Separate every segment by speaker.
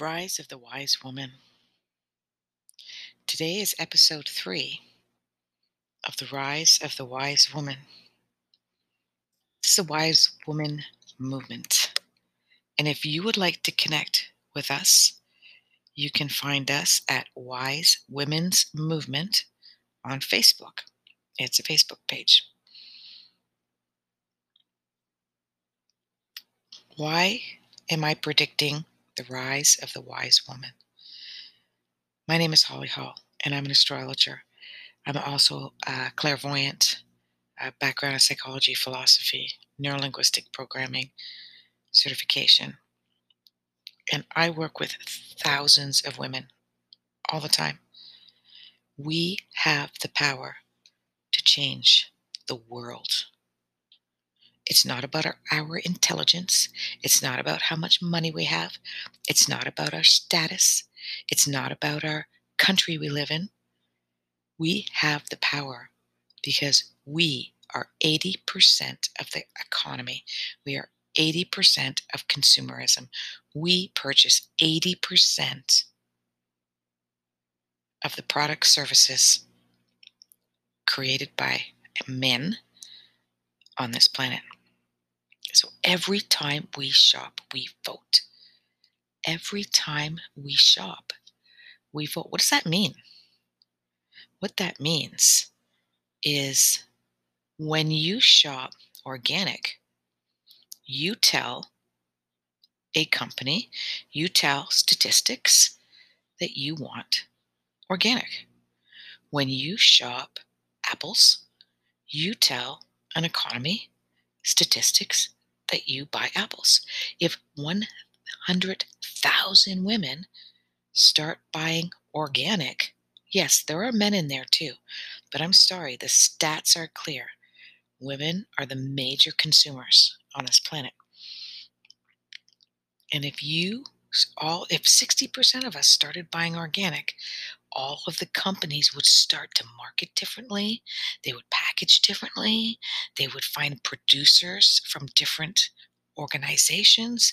Speaker 1: Rise of the Wise Woman. Today is episode three of The Rise of the Wise Woman. This is a Wise Woman movement. And if you would like to connect with us, you can find us at Wise Women's Movement on Facebook. It's a Facebook page. Why am I predicting the rise of the wise woman? My name is Holly Hall, and I'm an astrologer. I'm also a clairvoyant, a background in psychology, philosophy, neurolinguistic programming certification. And I work with thousands of women all the time. We have the power to change the world. It's not about our, our, intelligence. It's not about how much money we have. It's not about our status. It's not about our country we live in. We have the power because we are 80% of the economy. We are 80% of consumerism. We purchase 80% of the product services created by men on this planet. So every time we shop, we vote. Every time we shop, we vote. What does that mean? What that means is when you shop organic, you tell a company, you tell statistics that you want organic. When you shop apples, you tell an economy statistics that you buy apples. If 100,000 women start buying organic, yes, there are men in there too, but I'm sorry, the stats are clear. Women are the major consumers on this planet. And if you all if 60% of us started buying organic, all of the companies would start to market differently. They would package differently. They would find producers from different organizations,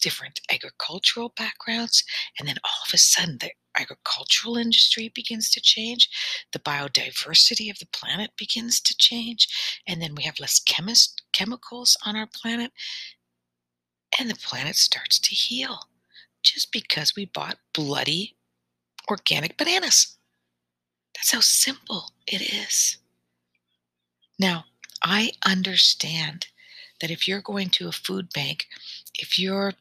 Speaker 1: different agricultural backgrounds. And then all of a sudden, the agricultural industry begins to change. The biodiversity of the planet begins to change. And then we have less chemist, chemicals on our planet. And the planet starts to heal just because we bought bloody organic bananas. That's how simple it is. Now, I understand that if you're going to a food bank, if you're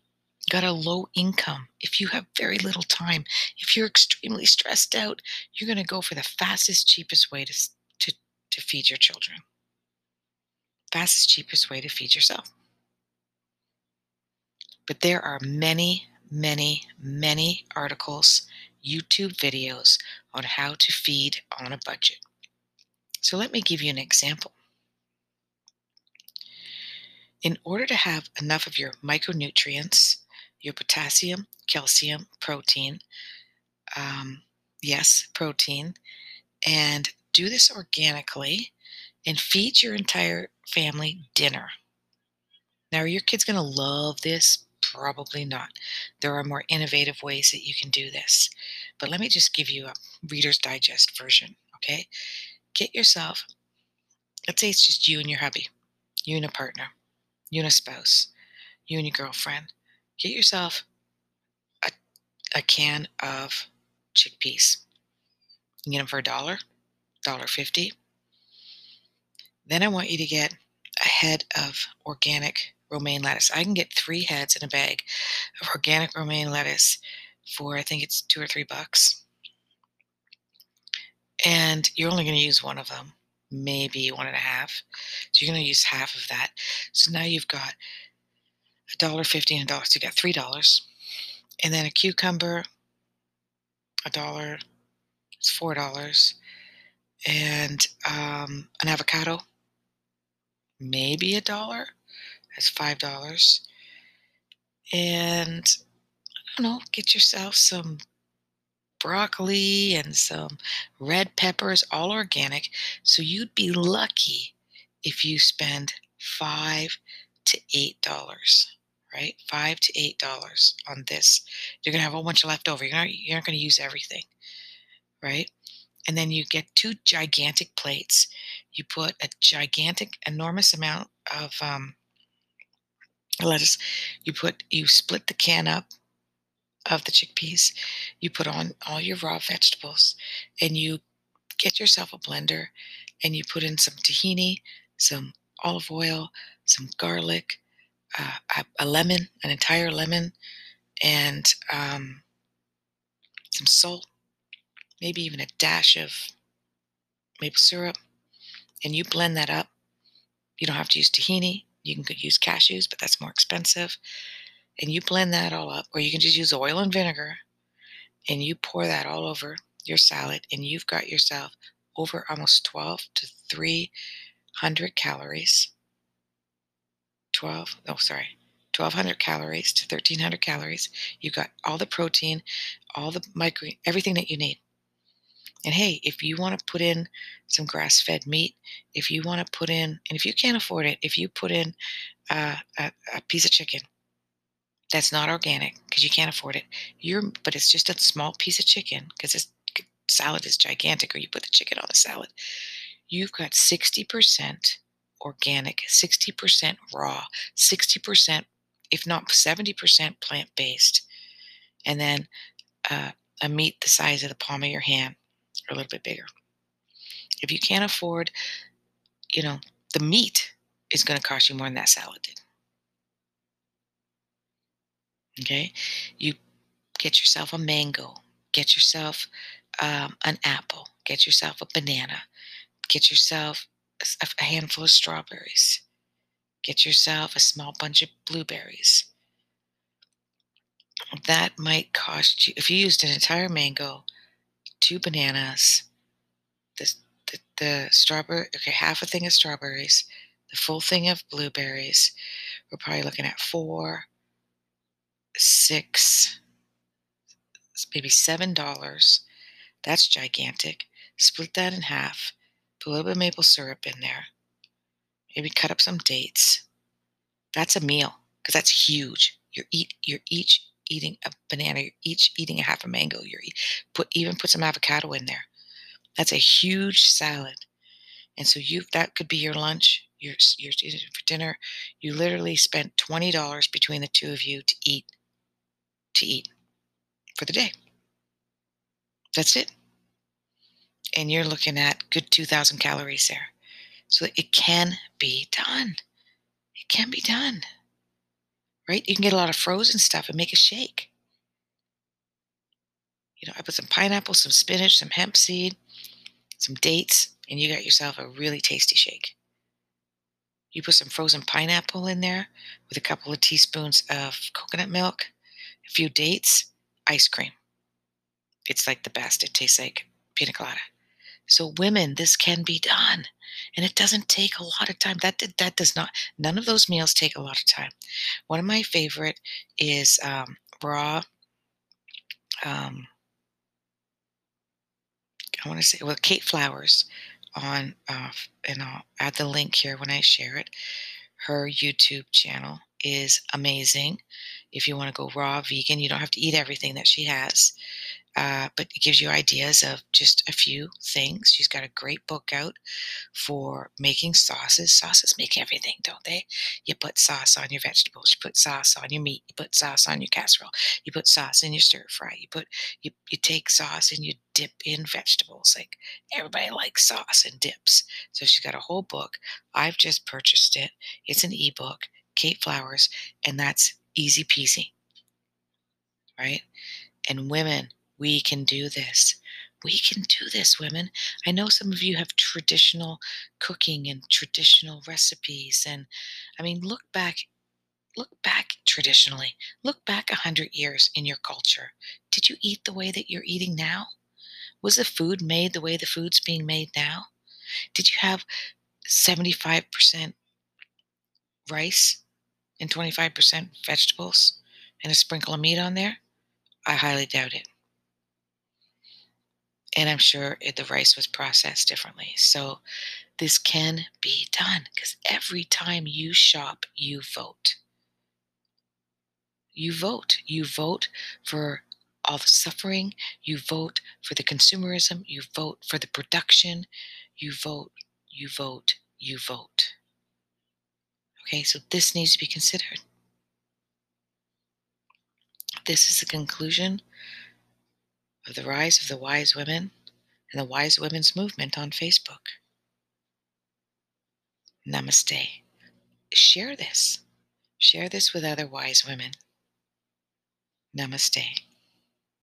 Speaker 1: got a low income, if you have very little time, if you're extremely stressed out, you're going to go for the fastest, cheapest way to, to, to feed your children. Fastest, cheapest way to feed yourself. But there are many, many, many articles YouTube videos on how to feed on a budget. So let me give you an example. In order to have enough of your micronutrients, your potassium, calcium, protein, um, yes, protein, and do this organically and feed your entire family dinner. Now, your kids going to love this? Probably not. There are more innovative ways that you can do this. But let me just give you a Reader's Digest version, okay? Get yourself, let's say it's just you and your hubby, you and a partner, you and a spouse, you and your girlfriend. Get yourself a, a can of chickpeas. You can get them for a dollar, dollar fifty. Then I want you to get a head of organic romaine lettuce. I can get three heads in a bag of organic romaine lettuce for I think it's two or three bucks. And you're only going to use one of them, maybe one and a half. So you're going to use half of that. So now you've got a dollar fifty and a dollar. So you got three dollars. And then a cucumber, a dollar, it's four dollars. And um, an avocado, maybe a dollar. That's five dollars. And I don't know, get yourself some broccoli and some red peppers, all organic. So you'd be lucky if you spend five to eight dollars right? Five to eight dollars on this. You're gonna have a whole bunch left over. You're not you're not gonna use everything, right? And then you get two gigantic plates. You put a gigantic, enormous amount of um, lettuce. You put you split the can up of the chickpeas. You put on all your raw vegetables, and you get yourself a blender, and you put in some tahini, some olive oil, some garlic, uh, a, a, lemon, an entire lemon, and um, some salt, maybe even a dash of maple syrup, and you blend that up. You don't have to use tahini. You can use cashews, but that's more expensive. And you blend that all up, or you can just use oil and vinegar, and you pour that all over your salad, and you've got yourself over almost 12 to 300 calories 12, oh, sorry, 1200 calories to 1300 calories. You've got all the protein, all the micro, everything that you need. And hey, if you want to put in some grass fed meat, if you want to put in, and if you can't afford it, if you put in uh, a, a piece of chicken that's not organic because you can't afford it, you're, but it's just a small piece of chicken because this salad is gigantic, or you put the chicken on the salad, you've got 60% organic, 60% raw, 60%, if not 70% plant based, and then uh, a meat the size of the palm of your hand a little bit bigger. If you can't afford, you know, the meat is going to cost you more than that salad did. Okay, you get yourself a mango, get yourself um, an apple, get yourself a banana, get yourself a handful of strawberries. Get yourself a small bunch of blueberries. That might cost you, if you used an entire mango, two bananas, the, the, the strawberry, okay, half a thing of strawberries, the full thing of blueberries, we're probably looking at four, six, maybe seven dollars. That's gigantic. Split that in half Put a little bit of maple syrup in there. Maybe cut up some dates. That's a meal because that's huge. You're eat you're each eating a banana. You're each eating a half a mango. You're put even put some avocado in there. That's a huge salad. And so you that could be your lunch, your your for dinner. You literally spent twenty dollars between the two of you to eat to eat for the day. That's it and you're looking at good 2,000 calories there. So it can be done. It can be done. Right? You can get a lot of frozen stuff and make a shake. You know, I put some pineapple, some spinach, some hemp seed, some dates, and you got yourself a really tasty shake. You put some frozen pineapple in there with a couple of teaspoons of coconut milk, a few dates, ice cream. It's like the best. It tastes like pina colada. So women, this can be done. And it doesn't take a lot of time. That that does not. None of those meals take a lot of time. One of my favorite is um, raw. Um, I want to say well, Kate Flowers on, uh, and I'll add the link here when I share it. Her YouTube channel is amazing. If you want to go raw vegan, you don't have to eat everything that she has uh, but it gives you ideas of just a few things. She's got a great book out for making sauces. Sauces make everything, don't they? You put sauce on your vegetables, you put sauce on your meat, you put sauce on your casserole, you put sauce in your stir fry, you put you, you take sauce and you dip in vegetables. Like everybody likes sauce and dips. So she's got a whole book. I've just purchased it. It's an ebook, Kate Flowers, and that's easy peasy. Right? And women, we can do this. We can do this, women. I know some of you have traditional cooking and traditional recipes. And I mean, look back, look back traditionally. Look back a hundred years in your culture. Did you eat the way that you're eating now? Was the food made the way the food's being made now? Did you have 75% rice and 25% vegetables and a sprinkle of meat on there? I highly doubt it and I'm sure it, the rice was processed differently. So this can be done because every time you shop, you vote. you vote. You vote for all the suffering. You vote for the consumerism. You vote for the production. You vote, you vote, you vote. Okay, so this needs to be considered. This is the conclusion of the rise of the wise women and the wise women's movement on Facebook. Namaste. Share this. Share this with other wise women. Namaste.